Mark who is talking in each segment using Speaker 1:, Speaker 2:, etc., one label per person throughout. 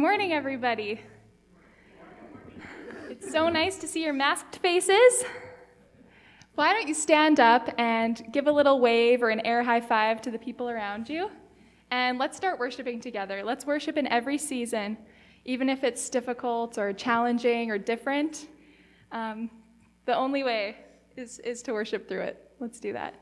Speaker 1: Good morning, everybody. It's so nice to see your masked faces. Why don't you stand up and give a little wave or an air high five to the people around you? And let's start worshiping together. Let's worship in every season, even if it's difficult or challenging or different. Um, the only way is, is to worship through it. Let's do that.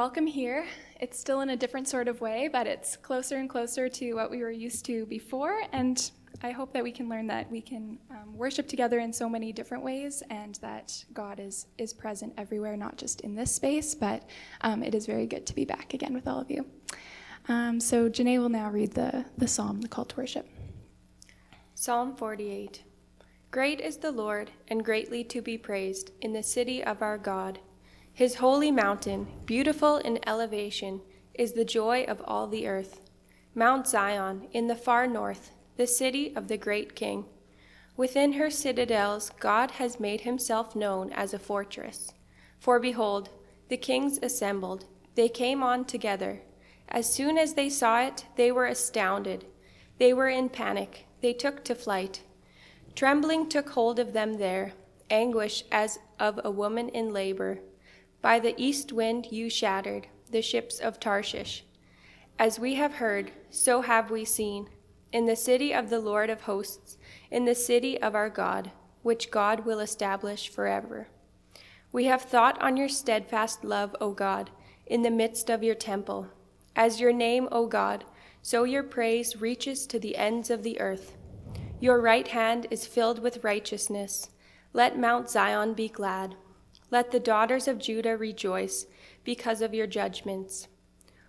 Speaker 1: Welcome here. It's still in a different sort of way, but it's closer and closer to what we were used to before. And I hope that we can learn that we can um, worship together in so many different ways and that God is, is present everywhere, not just in this space, but um, it is very good to be back again with all of you. Um, so, Janae will now read the, the psalm, the call to worship.
Speaker 2: Psalm 48 Great is the Lord, and greatly to be praised in the city of our God. His holy mountain, beautiful in elevation, is the joy of all the earth. Mount Zion, in the far north, the city of the great King. Within her citadels, God has made himself known as a fortress. For behold, the kings assembled. They came on together. As soon as they saw it, they were astounded. They were in panic. They took to flight. Trembling took hold of them there, anguish as of a woman in labor. By the east wind you shattered the ships of Tarshish. As we have heard, so have we seen, in the city of the Lord of hosts, in the city of our God, which God will establish forever. We have thought on your steadfast love, O God, in the midst of your temple. As your name, O God, so your praise reaches to the ends of the earth. Your right hand is filled with righteousness. Let Mount Zion be glad. Let the daughters of Judah rejoice because of your judgments.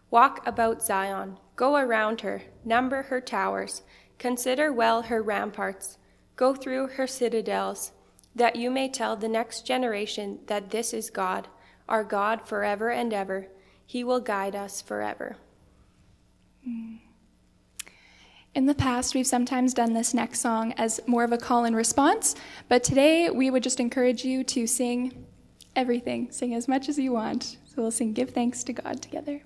Speaker 2: Walk about Zion, go around her, number her towers, consider well her ramparts, go through her citadels, that you may tell the next generation that this is God, our God forever and ever. He will guide us forever. Hmm.
Speaker 1: In the past, we've sometimes done this next song as more of a call and response, but today we would just encourage you to sing everything. Sing as much as you want. So we'll sing Give Thanks to God together.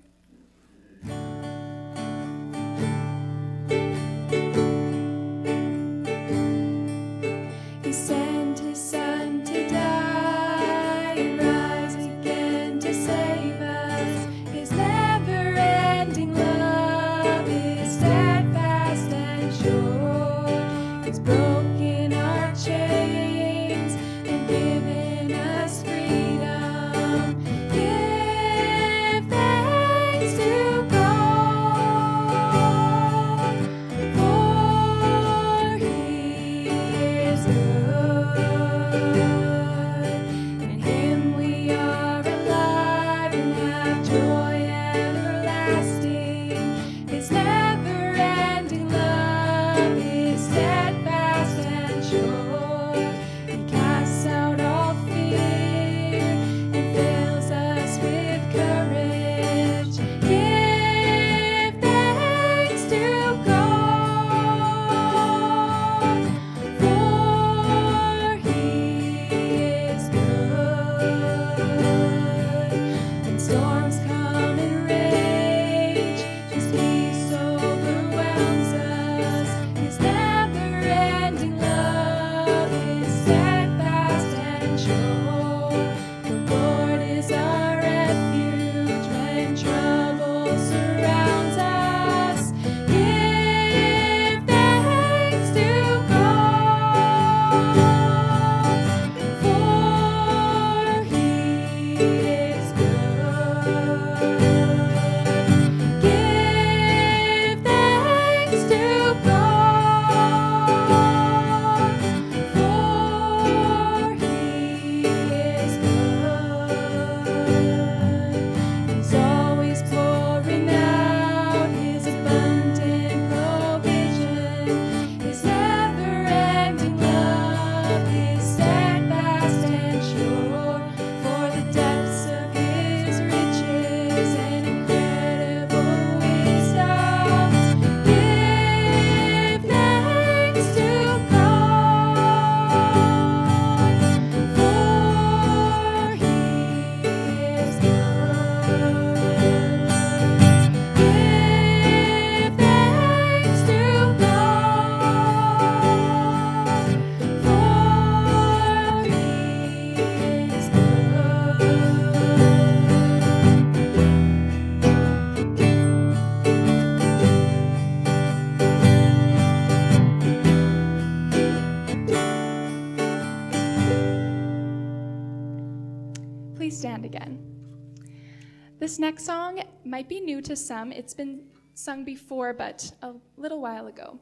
Speaker 1: This next song might be new to some. It's been sung before, but a little while ago.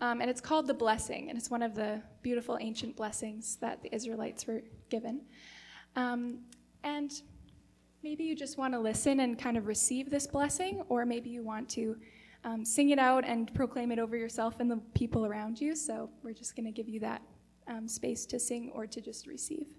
Speaker 1: Um, and it's called The Blessing, and it's one of the beautiful ancient blessings that the Israelites were given. Um, and maybe you just want to listen and kind of receive this blessing, or maybe you want to um, sing it out and proclaim it over yourself and the people around you. So we're just going to give you that um, space to sing or to just receive.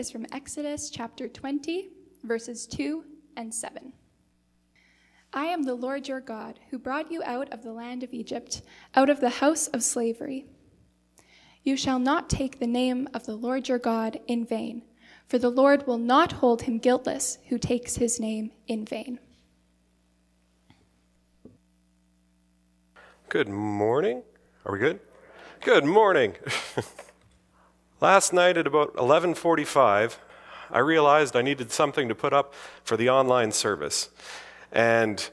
Speaker 1: Is from Exodus chapter 20, verses 2 and 7. I am the Lord your God, who brought you out of the land of Egypt, out of the house of slavery. You shall not take the name of the Lord your God in vain, for the Lord will not hold him guiltless who takes his name in vain.
Speaker 3: Good morning. Are we good? Good morning. Last night at about 11:45, I realized I needed something to put up for the online service. And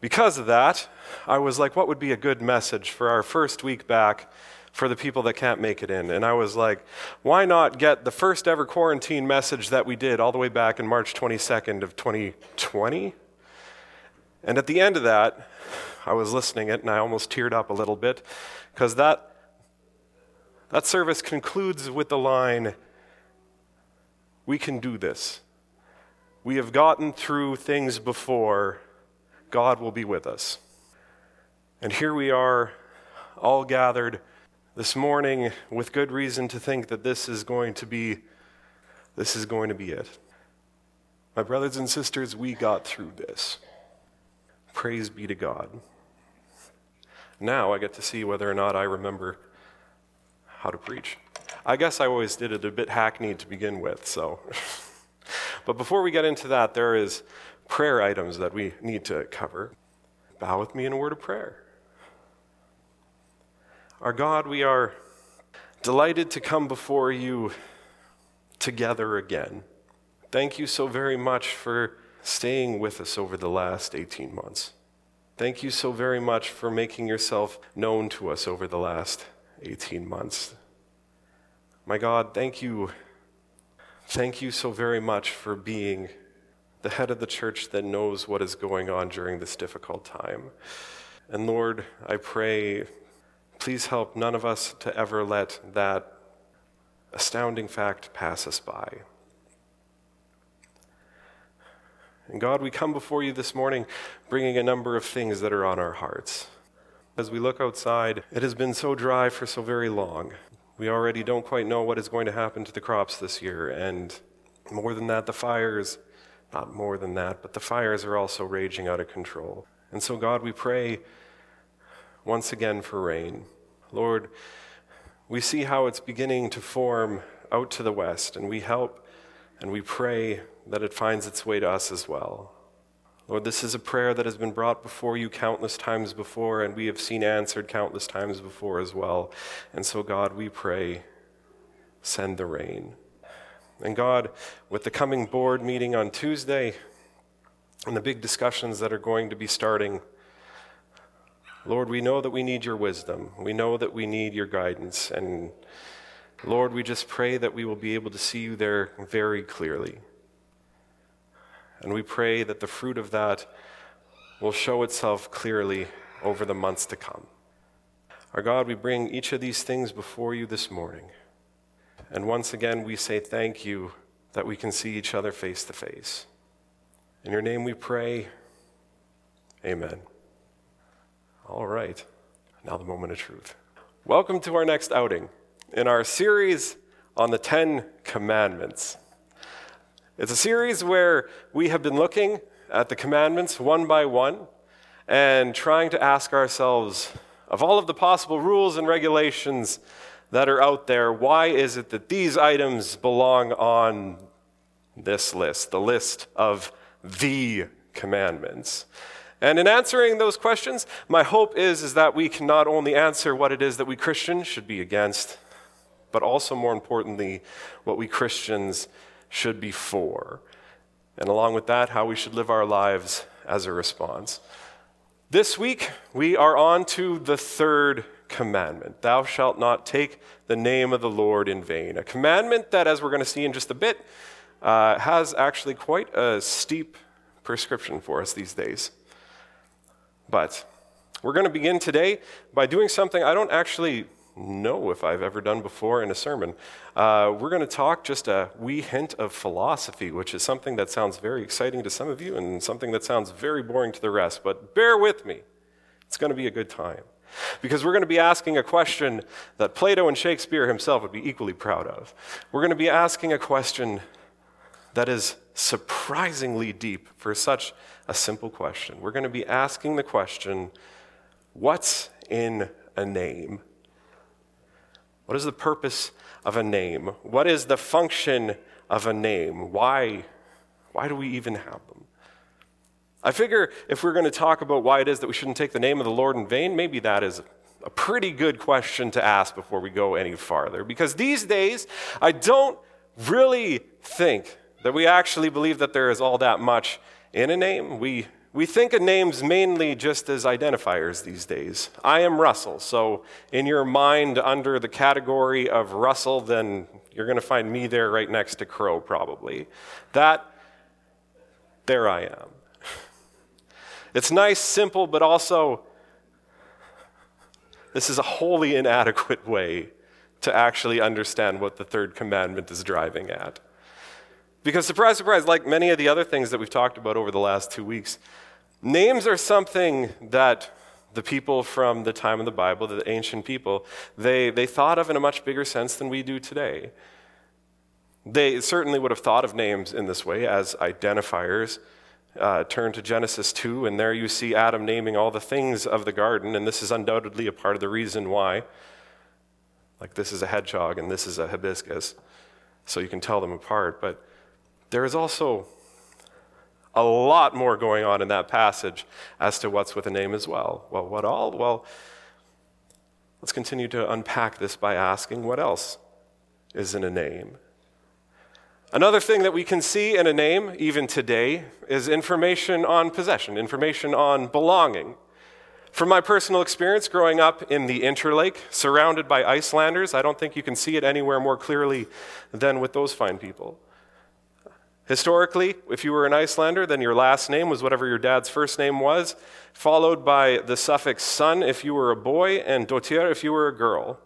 Speaker 3: because of that, I was like, what would be a good message for our first week back for the people that can't make it in? And I was like, why not get the first ever quarantine message that we did all the way back in March 22nd of 2020? And at the end of that, I was listening it and I almost teared up a little bit because that that service concludes with the line We can do this. We have gotten through things before. God will be with us. And here we are, all gathered this morning with good reason to think that this is going to be this is going to be it. My brothers and sisters, we got through this. Praise be to God. Now I get to see whether or not I remember how to preach. I guess I always did it a bit hackneyed to begin with, so. but before we get into that, there is prayer items that we need to cover. Bow with me in a word of prayer. Our God, we are delighted to come before you together again. Thank you so very much for staying with us over the last 18 months. Thank you so very much for making yourself known to us over the last 18 months. My God, thank you. Thank you so very much for being the head of the church that knows what is going on during this difficult time. And Lord, I pray, please help none of us to ever let that astounding fact pass us by. And God, we come before you this morning bringing a number of things that are on our hearts. As we look outside, it has been so dry for so very long. We already don't quite know what is going to happen to the crops this year. And more than that, the fires, not more than that, but the fires are also raging out of control. And so, God, we pray once again for rain. Lord, we see how it's beginning to form out to the west, and we help and we pray that it finds its way to us as well. Lord, this is a prayer that has been brought before you countless times before, and we have seen answered countless times before as well. And so, God, we pray, send the rain. And God, with the coming board meeting on Tuesday and the big discussions that are going to be starting, Lord, we know that we need your wisdom. We know that we need your guidance. And Lord, we just pray that we will be able to see you there very clearly. And we pray that the fruit of that will show itself clearly over the months to come. Our God, we bring each of these things before you this morning. And once again, we say thank you that we can see each other face to face. In your name we pray. Amen. All right. Now, the moment of truth. Welcome to our next outing in our series on the Ten Commandments. It's a series where we have been looking at the commandments one by one and trying to ask ourselves of all of the possible rules and regulations that are out there, why is it that these items belong on this list, the list of the commandments? And in answering those questions, my hope is, is that we can not only answer what it is that we Christians should be against, but also, more importantly, what we Christians should be for. And along with that, how we should live our lives as a response. This week, we are on to the third commandment Thou shalt not take the name of the Lord in vain. A commandment that, as we're going to see in just a bit, uh, has actually quite a steep prescription for us these days. But we're going to begin today by doing something I don't actually know if I've ever done before in a sermon. Uh, we're going to talk just a wee hint of philosophy, which is something that sounds very exciting to some of you and something that sounds very boring to the rest. But bear with me, it's going to be a good time. Because we're going to be asking a question that Plato and Shakespeare himself would be equally proud of. We're going to be asking a question that is surprisingly deep for such a simple question. We're going to be asking the question what's in a name? What is the purpose of a name? What is the function of a name? Why, why do we even have them? I figure if we're going to talk about why it is that we shouldn't take the name of the Lord in vain, maybe that is a pretty good question to ask before we go any farther. Because these days, I don't really think that we actually believe that there is all that much in a name. We we think of names mainly just as identifiers these days. I am Russell, so in your mind, under the category of Russell, then you're going to find me there right next to Crowe, probably. That, there I am. It's nice, simple, but also, this is a wholly inadequate way to actually understand what the third commandment is driving at. Because, surprise, surprise, like many of the other things that we've talked about over the last two weeks, Names are something that the people from the time of the Bible, the ancient people, they, they thought of in a much bigger sense than we do today. They certainly would have thought of names in this way as identifiers. Uh, turn to Genesis 2, and there you see Adam naming all the things of the garden, and this is undoubtedly a part of the reason why. Like, this is a hedgehog and this is a hibiscus, so you can tell them apart. But there is also a lot more going on in that passage as to what's with a name as well. Well, what all? Well, let's continue to unpack this by asking what else is in a name. Another thing that we can see in a name, even today, is information on possession, information on belonging. From my personal experience growing up in the Interlake, surrounded by Icelanders, I don't think you can see it anywhere more clearly than with those fine people. Historically, if you were an Icelander, then your last name was whatever your dad's first name was, followed by the suffix son if you were a boy, and dottir if you were a girl.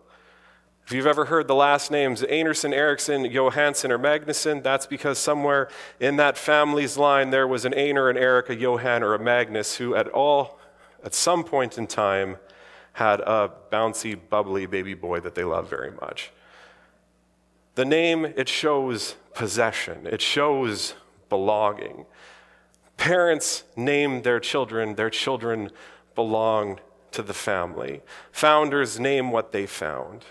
Speaker 3: If you've ever heard the last names Anderson, Erickson, Johansson, or Magnusson, that's because somewhere in that family's line there was an Einar, an Eric, a Johan, or a Magnus who at all, at some point in time, had a bouncy, bubbly baby boy that they loved very much. The name, it shows possession, it shows belonging. Parents name their children, their children belong to the family. Founders name what they found.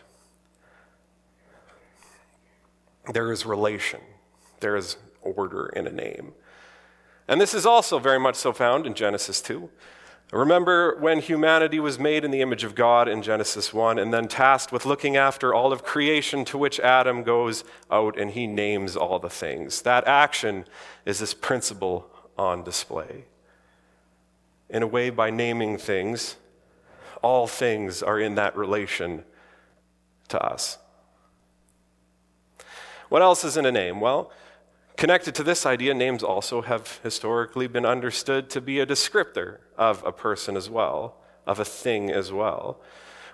Speaker 3: There is relation, there is order in a name. And this is also very much so found in Genesis 2. Remember when humanity was made in the image of God in Genesis 1 and then tasked with looking after all of creation, to which Adam goes out and he names all the things. That action is this principle on display. In a way, by naming things, all things are in that relation to us. What else is in a name? Well, Connected to this idea, names also have historically been understood to be a descriptor of a person as well, of a thing as well.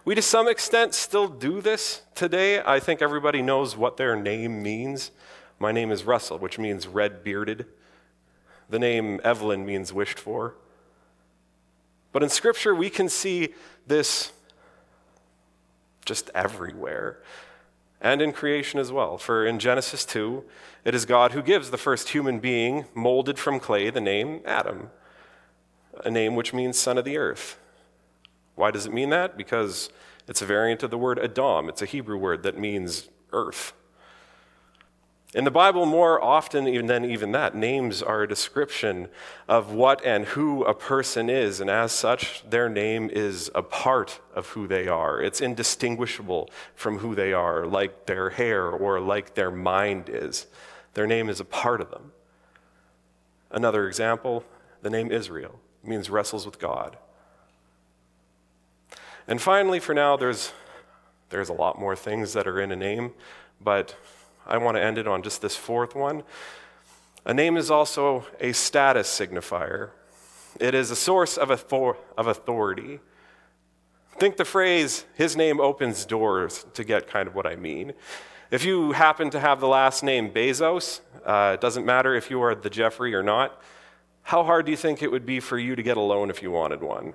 Speaker 3: We, to some extent, still do this today. I think everybody knows what their name means. My name is Russell, which means red bearded. The name Evelyn means wished for. But in Scripture, we can see this just everywhere and in creation as well. For in Genesis 2, it is God who gives the first human being, molded from clay, the name Adam, a name which means son of the earth. Why does it mean that? Because it's a variant of the word Adam. It's a Hebrew word that means earth. In the Bible, more often even than even that, names are a description of what and who a person is, and as such, their name is a part of who they are. It's indistinguishable from who they are, like their hair or like their mind is. Their name is a part of them. Another example the name Israel means wrestles with God. And finally, for now, there's, there's a lot more things that are in a name, but I want to end it on just this fourth one. A name is also a status signifier, it is a source of, author- of authority. Think the phrase, his name opens doors, to get kind of what I mean. If you happen to have the last name Bezos, uh, it doesn't matter if you are the Jeffrey or not, how hard do you think it would be for you to get a loan if you wanted one?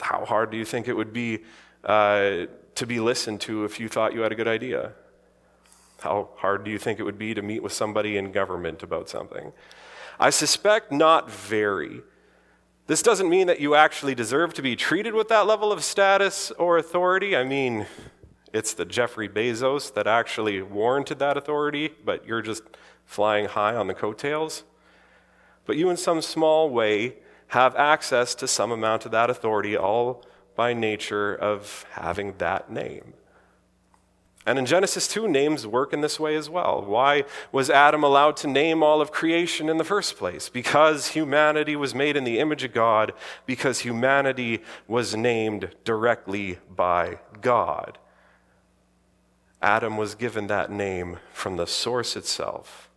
Speaker 3: How hard do you think it would be uh, to be listened to if you thought you had a good idea? How hard do you think it would be to meet with somebody in government about something? I suspect not very. This doesn't mean that you actually deserve to be treated with that level of status or authority. I mean, it's the Jeffrey Bezos that actually warranted that authority, but you're just flying high on the coattails. But you, in some small way, have access to some amount of that authority, all by nature of having that name. And in Genesis 2, names work in this way as well. Why was Adam allowed to name all of creation in the first place? Because humanity was made in the image of God, because humanity was named directly by God. Adam was given that name from the source itself.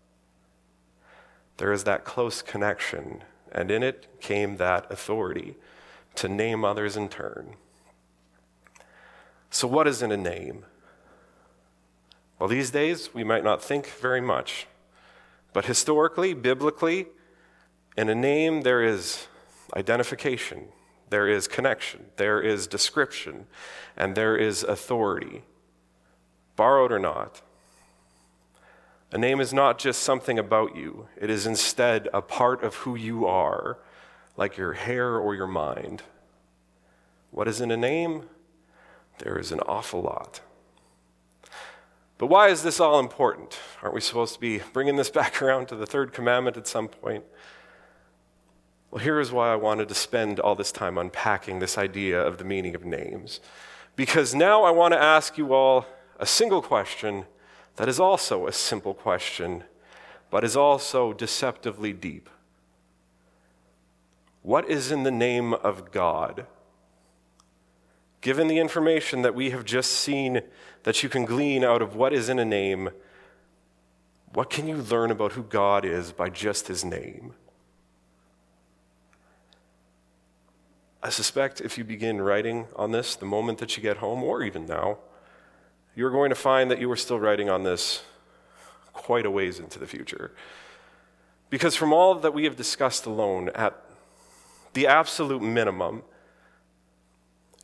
Speaker 3: There is that close connection, and in it came that authority to name others in turn. So, what is in a name? Well, these days, we might not think very much. But historically, biblically, in a name, there is identification, there is connection, there is description, and there is authority, borrowed or not. A name is not just something about you, it is instead a part of who you are, like your hair or your mind. What is in a name? There is an awful lot. But why is this all important? Aren't we supposed to be bringing this back around to the third commandment at some point? Well, here is why I wanted to spend all this time unpacking this idea of the meaning of names. Because now I want to ask you all a single question that is also a simple question, but is also deceptively deep. What is in the name of God? Given the information that we have just seen that you can glean out of what is in a name, what can you learn about who God is by just his name? I suspect if you begin writing on this the moment that you get home, or even now, you're going to find that you are still writing on this quite a ways into the future. Because from all that we have discussed alone, at the absolute minimum,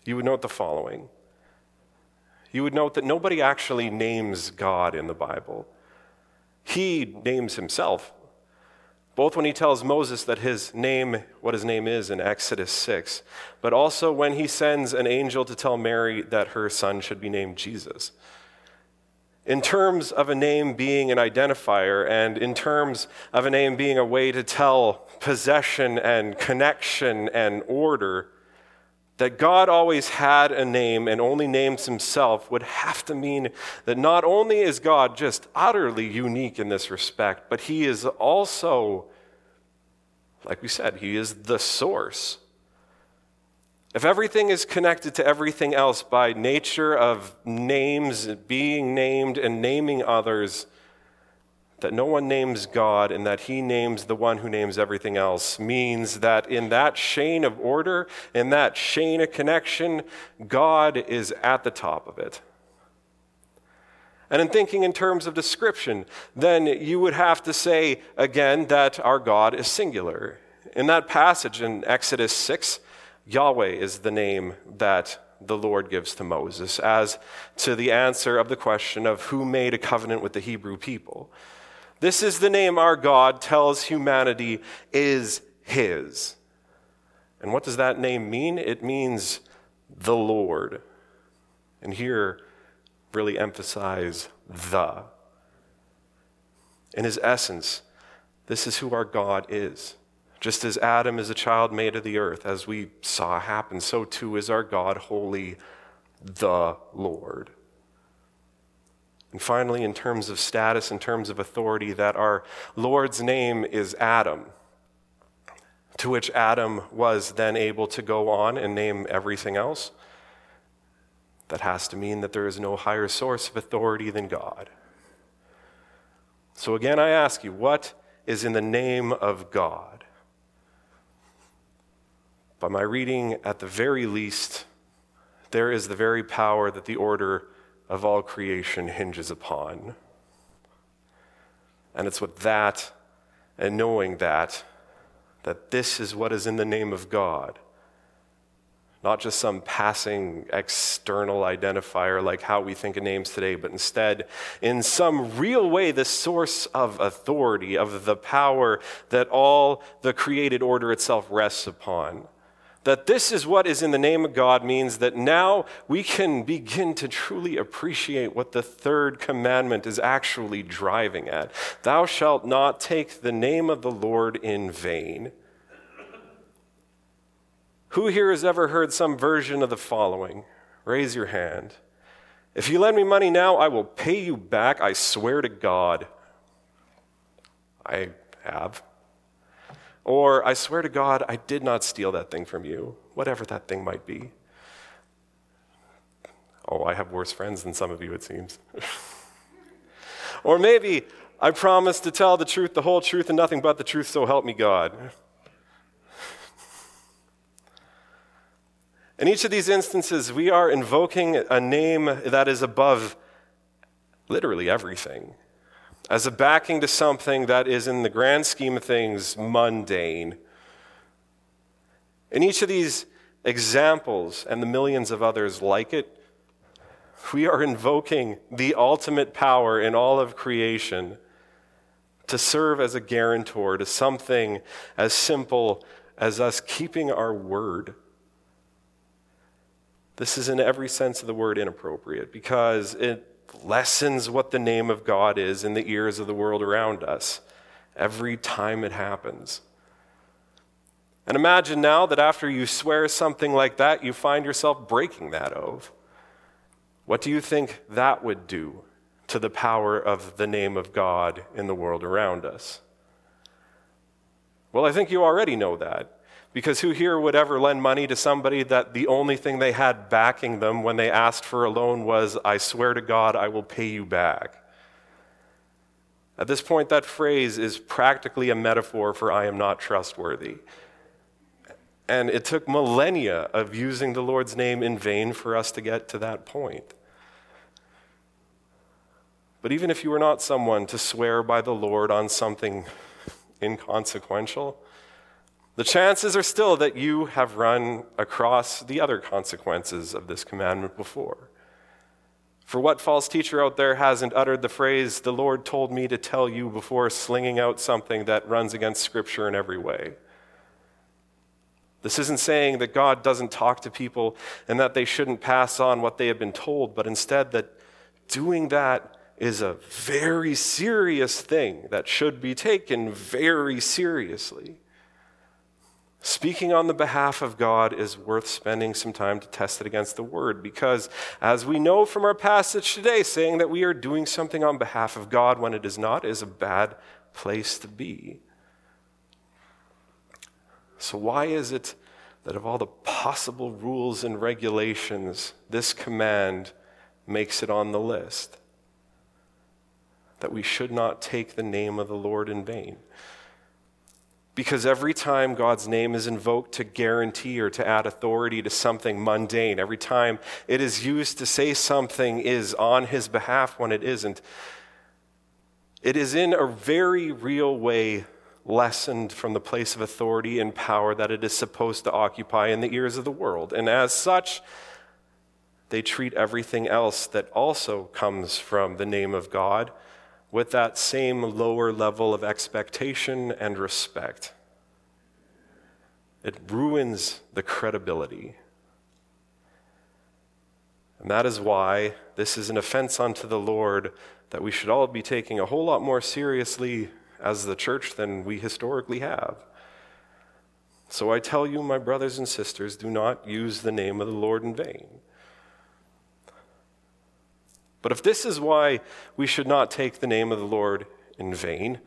Speaker 3: you would note the following. You would note that nobody actually names God in the Bible. He names himself, both when he tells Moses that his name, what his name is in Exodus 6, but also when he sends an angel to tell Mary that her son should be named Jesus. in terms of a name being an identifier and in terms of a name being a way to tell possession and connection and order, that God always had a name and only names himself would have to mean that not only is God just utterly unique in this respect, but he is also, like we said, he is the source. If everything is connected to everything else by nature of names, being named, and naming others, that no one names God and that he names the one who names everything else means that in that chain of order, in that chain of connection, God is at the top of it. And in thinking in terms of description, then you would have to say again that our God is singular. In that passage in Exodus 6, Yahweh is the name that the Lord gives to Moses as to the answer of the question of who made a covenant with the Hebrew people. This is the name our God tells humanity is His. And what does that name mean? It means the Lord. And here, really emphasize the. In His essence, this is who our God is. Just as Adam is a child made of the earth, as we saw happen, so too is our God holy, the Lord. And finally, in terms of status, in terms of authority, that our Lord's name is Adam, to which Adam was then able to go on and name everything else. That has to mean that there is no higher source of authority than God. So again, I ask you, what is in the name of God? By my reading, at the very least, there is the very power that the order of all creation hinges upon. And it's with that and knowing that, that this is what is in the name of God. Not just some passing external identifier like how we think of names today, but instead, in some real way, the source of authority, of the power that all the created order itself rests upon that this is what is in the name of God means that now we can begin to truly appreciate what the third commandment is actually driving at. Thou shalt not take the name of the Lord in vain. Who here has ever heard some version of the following? Raise your hand. If you lend me money now, I will pay you back. I swear to God. I have. Or, I swear to God, I did not steal that thing from you, whatever that thing might be. Oh, I have worse friends than some of you, it seems. or maybe, I promise to tell the truth, the whole truth, and nothing but the truth, so help me God. In each of these instances, we are invoking a name that is above literally everything as a backing to something that is, in the grand scheme of things, mundane. In each of these examples and the millions of others like it, we are invoking the ultimate power in all of creation to serve as a guarantor to something as simple as us keeping our word. This is, in every sense of the word, inappropriate because it lessens what the name of God is in the ears of the world around us every time it happens. And imagine now that after you swear something like that, you find yourself breaking that oath. What do you think that would do to the power of the name of God in the world around us? Well, I think you already know that. Because who here would ever lend money to somebody that the only thing they had backing them when they asked for a loan was, I swear to God, I will pay you back? At this point, that phrase is practically a metaphor for I am not trustworthy. And it took millennia of using the Lord's name in vain for us to get to that point. But even if you were not someone to swear by the Lord on something inconsequential, the chances are still that you have run across the other consequences of this commandment before. For what false teacher out there hasn't uttered the phrase, the Lord told me to tell you before slinging out something that runs against Scripture in every way? This isn't saying that God doesn't talk to people and that they shouldn't pass on what they have been told, but instead that doing that is a very serious thing that should be taken very seriously. Speaking on the behalf of God is worth spending some time to test it against the Word because, as we know from our passage today, saying that we are doing something on behalf of God when it is not is a bad place to be. So, why is it that of all the possible rules and regulations, this command makes it on the list? That we should not take the name of the Lord in vain. Because every time God's name is invoked to guarantee or to add authority to something mundane, every time it is used to say something is on his behalf when it isn't, it is in a very real way lessened from the place of authority and power that it is supposed to occupy in the ears of the world. And as such, they treat everything else that also comes from the name of God with that same lower level of expectation and respect. It ruins the credibility. And that is why this is an offense unto the Lord that we should all be taking a whole lot more seriously as the church than we historically have. So I tell you, my brothers and sisters, do not use the name of the Lord in vain. But if this is why we should not take the name of the Lord in vain,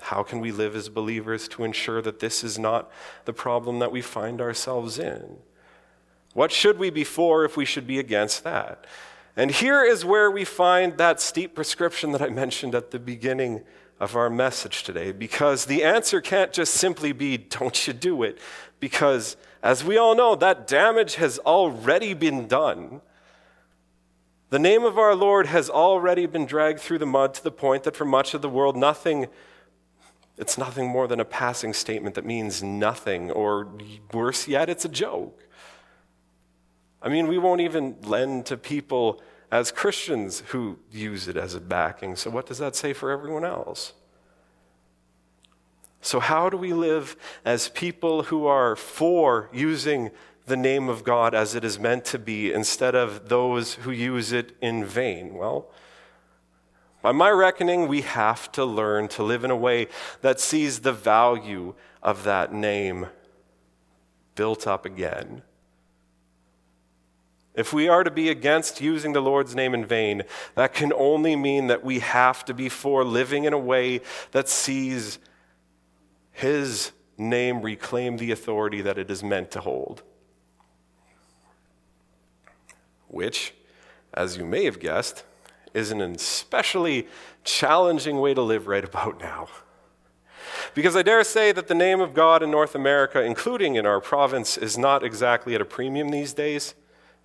Speaker 3: how can we live as believers to ensure that this is not the problem that we find ourselves in? What should we be for if we should be against that? And here is where we find that steep prescription that I mentioned at the beginning of our message today, because the answer can't just simply be, don't you do it, because as we all know, that damage has already been done. The name of our Lord has already been dragged through the mud to the point that for much of the world, nothing, it's nothing more than a passing statement that means nothing, or worse yet, it's a joke. I mean, we won't even lend to people as Christians who use it as a backing. So, what does that say for everyone else? So, how do we live as people who are for using the name of God as it is meant to be instead of those who use it in vain? Well, by my reckoning, we have to learn to live in a way that sees the value of that name built up again. If we are to be against using the Lord's name in vain, that can only mean that we have to be for living in a way that sees His name reclaim the authority that it is meant to hold. Which, as you may have guessed, is an especially challenging way to live right about now. Because I dare say that the name of God in North America, including in our province, is not exactly at a premium these days,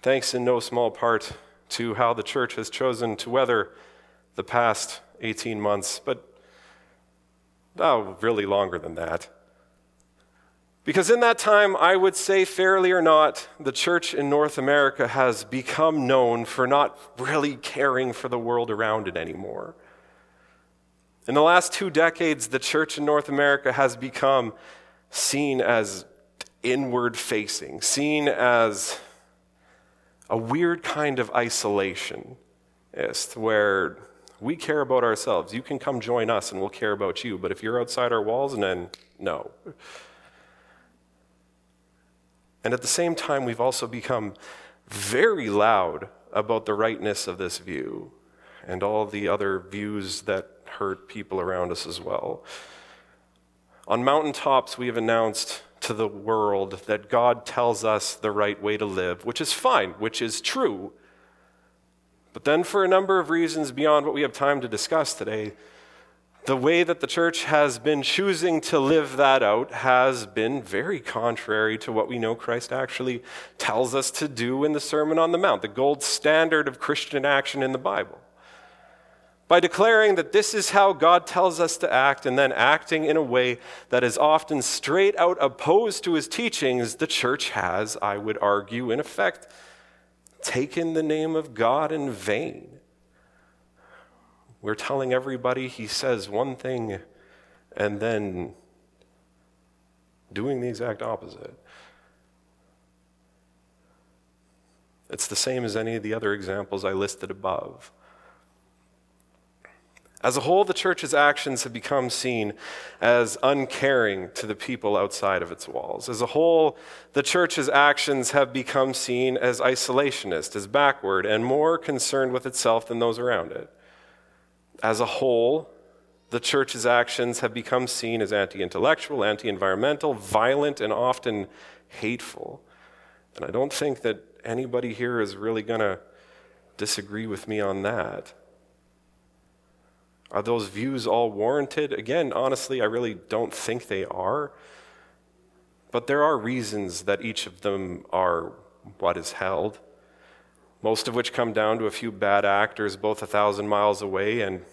Speaker 3: thanks in no small part to how the church has chosen to weather the past 18 months, but oh, really longer than that. Because in that time, I would say, fairly or not, the church in North America has become known for not really caring for the world around it anymore. In the last two decades, the church in North America has become seen as inward facing, seen as a weird kind of isolationist where we care about ourselves. You can come join us and we'll care about you, but if you're outside our walls, then no. And at the same time, we've also become very loud about the rightness of this view and all the other views that hurt people around us as well. On mountaintops, we have announced to the world that God tells us the right way to live, which is fine, which is true. But then, for a number of reasons beyond what we have time to discuss today, the way that the church has been choosing to live that out has been very contrary to what we know Christ actually tells us to do in the Sermon on the Mount, the gold standard of Christian action in the Bible. By declaring that this is how God tells us to act and then acting in a way that is often straight out opposed to his teachings, the church has, I would argue, in effect, taken the name of God in vain. We're telling everybody he says one thing and then doing the exact opposite. It's the same as any of the other examples I listed above. As a whole, the church's actions have become seen as uncaring to the people outside of its walls. As a whole, the church's actions have become seen as isolationist, as backward, and more concerned with itself than those around it. As a whole, the church's actions have become seen as anti intellectual, anti environmental, violent, and often hateful. And I don't think that anybody here is really going to disagree with me on that. Are those views all warranted? Again, honestly, I really don't think they are. But there are reasons that each of them are what is held, most of which come down to a few bad actors both a thousand miles away. And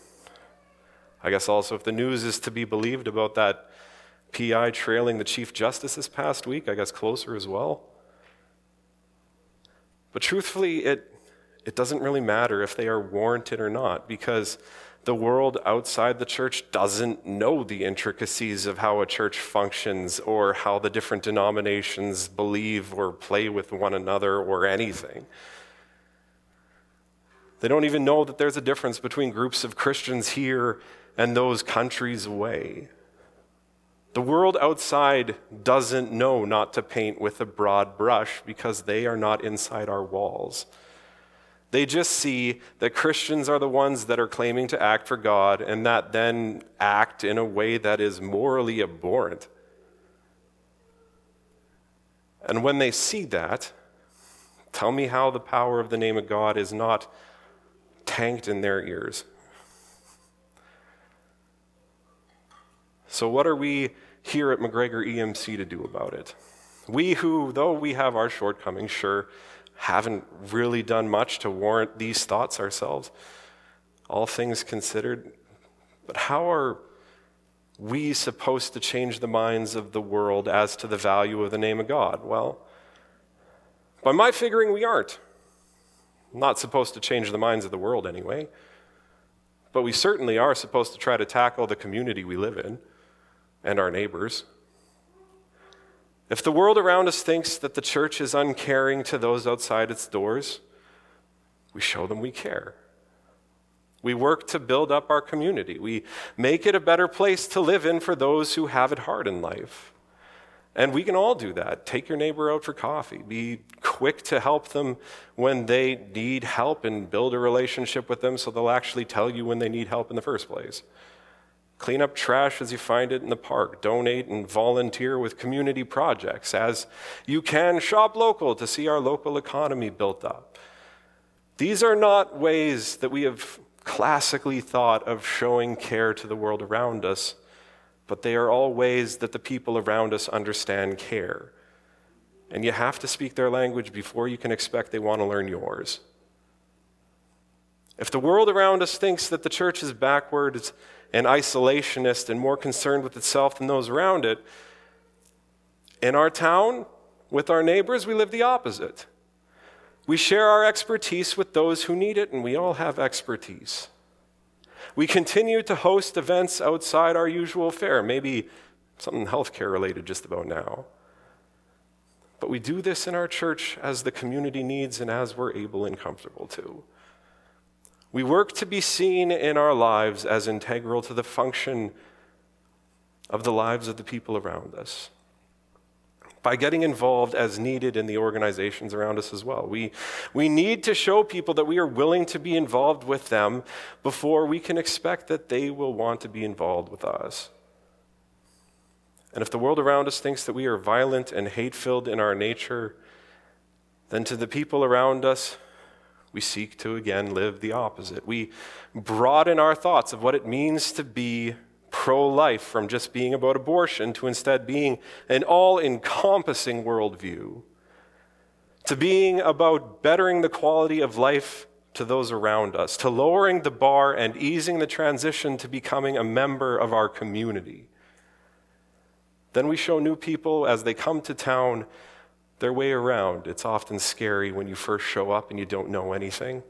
Speaker 3: I guess also, if the news is to be believed about that PI trailing the Chief Justice this past week, I guess closer as well. But truthfully, it, it doesn't really matter if they are warranted or not because the world outside the church doesn't know the intricacies of how a church functions or how the different denominations believe or play with one another or anything. They don't even know that there's a difference between groups of Christians here and those countries away. The world outside doesn't know not to paint with a broad brush because they are not inside our walls. They just see that Christians are the ones that are claiming to act for God and that then act in a way that is morally abhorrent. And when they see that, tell me how the power of the name of God is not tanked in their ears. So, what are we here at McGregor EMC to do about it? We who, though we have our shortcomings, sure, haven't really done much to warrant these thoughts ourselves, all things considered. But how are we supposed to change the minds of the world as to the value of the name of God? Well, by my figuring, we aren't. Not supposed to change the minds of the world anyway. But we certainly are supposed to try to tackle the community we live in and our neighbors. If the world around us thinks that the church is uncaring to those outside its doors, we show them we care. We work to build up our community. We make it a better place to live in for those who have it hard in life. And we can all do that. Take your neighbor out for coffee. Be quick to help them when they need help and build a relationship with them so they'll actually tell you when they need help in the first place. Clean up trash as you find it in the park. Donate and volunteer with community projects. As you can, shop local to see our local economy built up. These are not ways that we have classically thought of showing care to the world around us, but they are all ways that the people around us understand care. And you have to speak their language before you can expect they want to learn yours. If the world around us thinks that the church is backwards, and isolationist and more concerned with itself than those around it. In our town, with our neighbors, we live the opposite. We share our expertise with those who need it, and we all have expertise. We continue to host events outside our usual fare, maybe something healthcare related just about now. But we do this in our church as the community needs and as we're able and comfortable to. We work to be seen in our lives as integral to the function of the lives of the people around us. By getting involved as needed in the organizations around us as well. We, we need to show people that we are willing to be involved with them before we can expect that they will want to be involved with us. And if the world around us thinks that we are violent and hate filled in our nature, then to the people around us, we seek to again live the opposite. We broaden our thoughts of what it means to be pro life from just being about abortion to instead being an all encompassing worldview, to being about bettering the quality of life to those around us, to lowering the bar and easing the transition to becoming a member of our community. Then we show new people as they come to town their way around. It's often scary when you first show up and you don't know anything.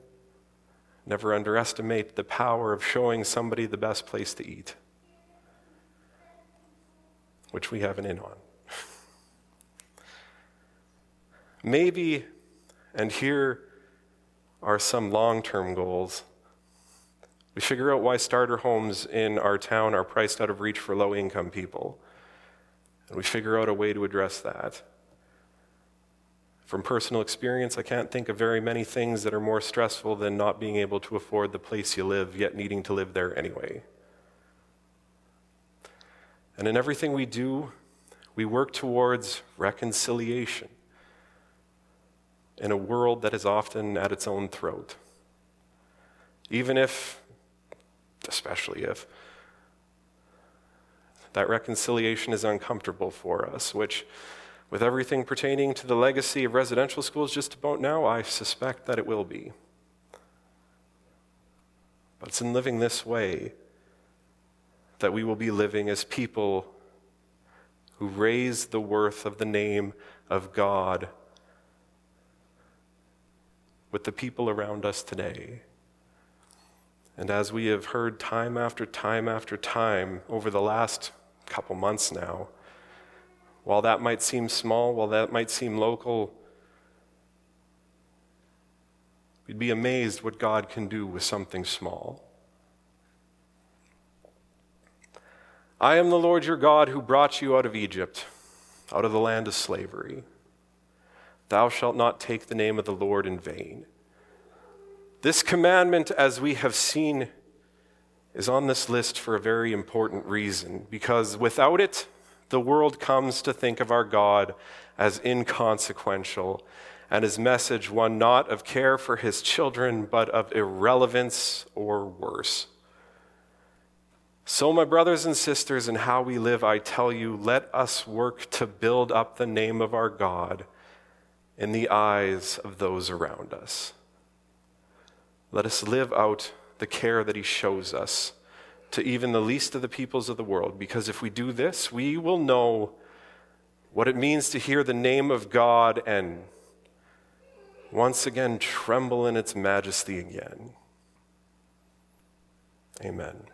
Speaker 3: Never underestimate the power of showing somebody the best place to eat, which we have an in on. Maybe, and here are some long term goals, We figure out why starter homes in our town are priced out of reach for low income people. And we figure out a way to address that. From personal experience, I can't think of very many things that are more stressful than not being able to afford the place you live, yet needing to live there anyway. And in everything we do, we work towards reconciliation in a world that is often at its own throat. Even if, especially if, that reconciliation is uncomfortable for us, which, with everything pertaining to the legacy of residential schools just about now, I suspect that it will be. But it's in living this way that we will be living as people who raise the worth of the name of God with the people around us today. And as we have heard time after time after time over the last couple months now, while that might seem small, while that might seem local, we'd be amazed what God can do with something small. I am the Lord your God who brought you out of Egypt, out of the land of slavery. Thou shalt not take the name of the Lord in vain. This commandment, as we have seen, is on this list for a very important reason, because without it, the world comes to think of our God as inconsequential, and his message one not of care for his children, but of irrelevance or worse. So, my brothers and sisters, in how we live, I tell you, let us work to build up the name of our God in the eyes of those around us. Let us live out the care that He shows us to even the least of the peoples of the world, because if we do this, we will know what it means to hear the name of God and once again tremble in its majesty again. Amen.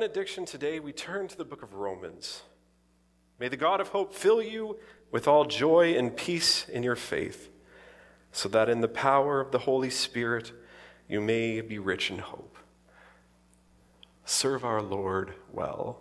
Speaker 3: Our benediction today, we turn to the book of Romans. May the God of hope fill you with all joy and peace in your faith, so that in the power of the Holy Spirit you may be rich in hope. Serve our Lord well.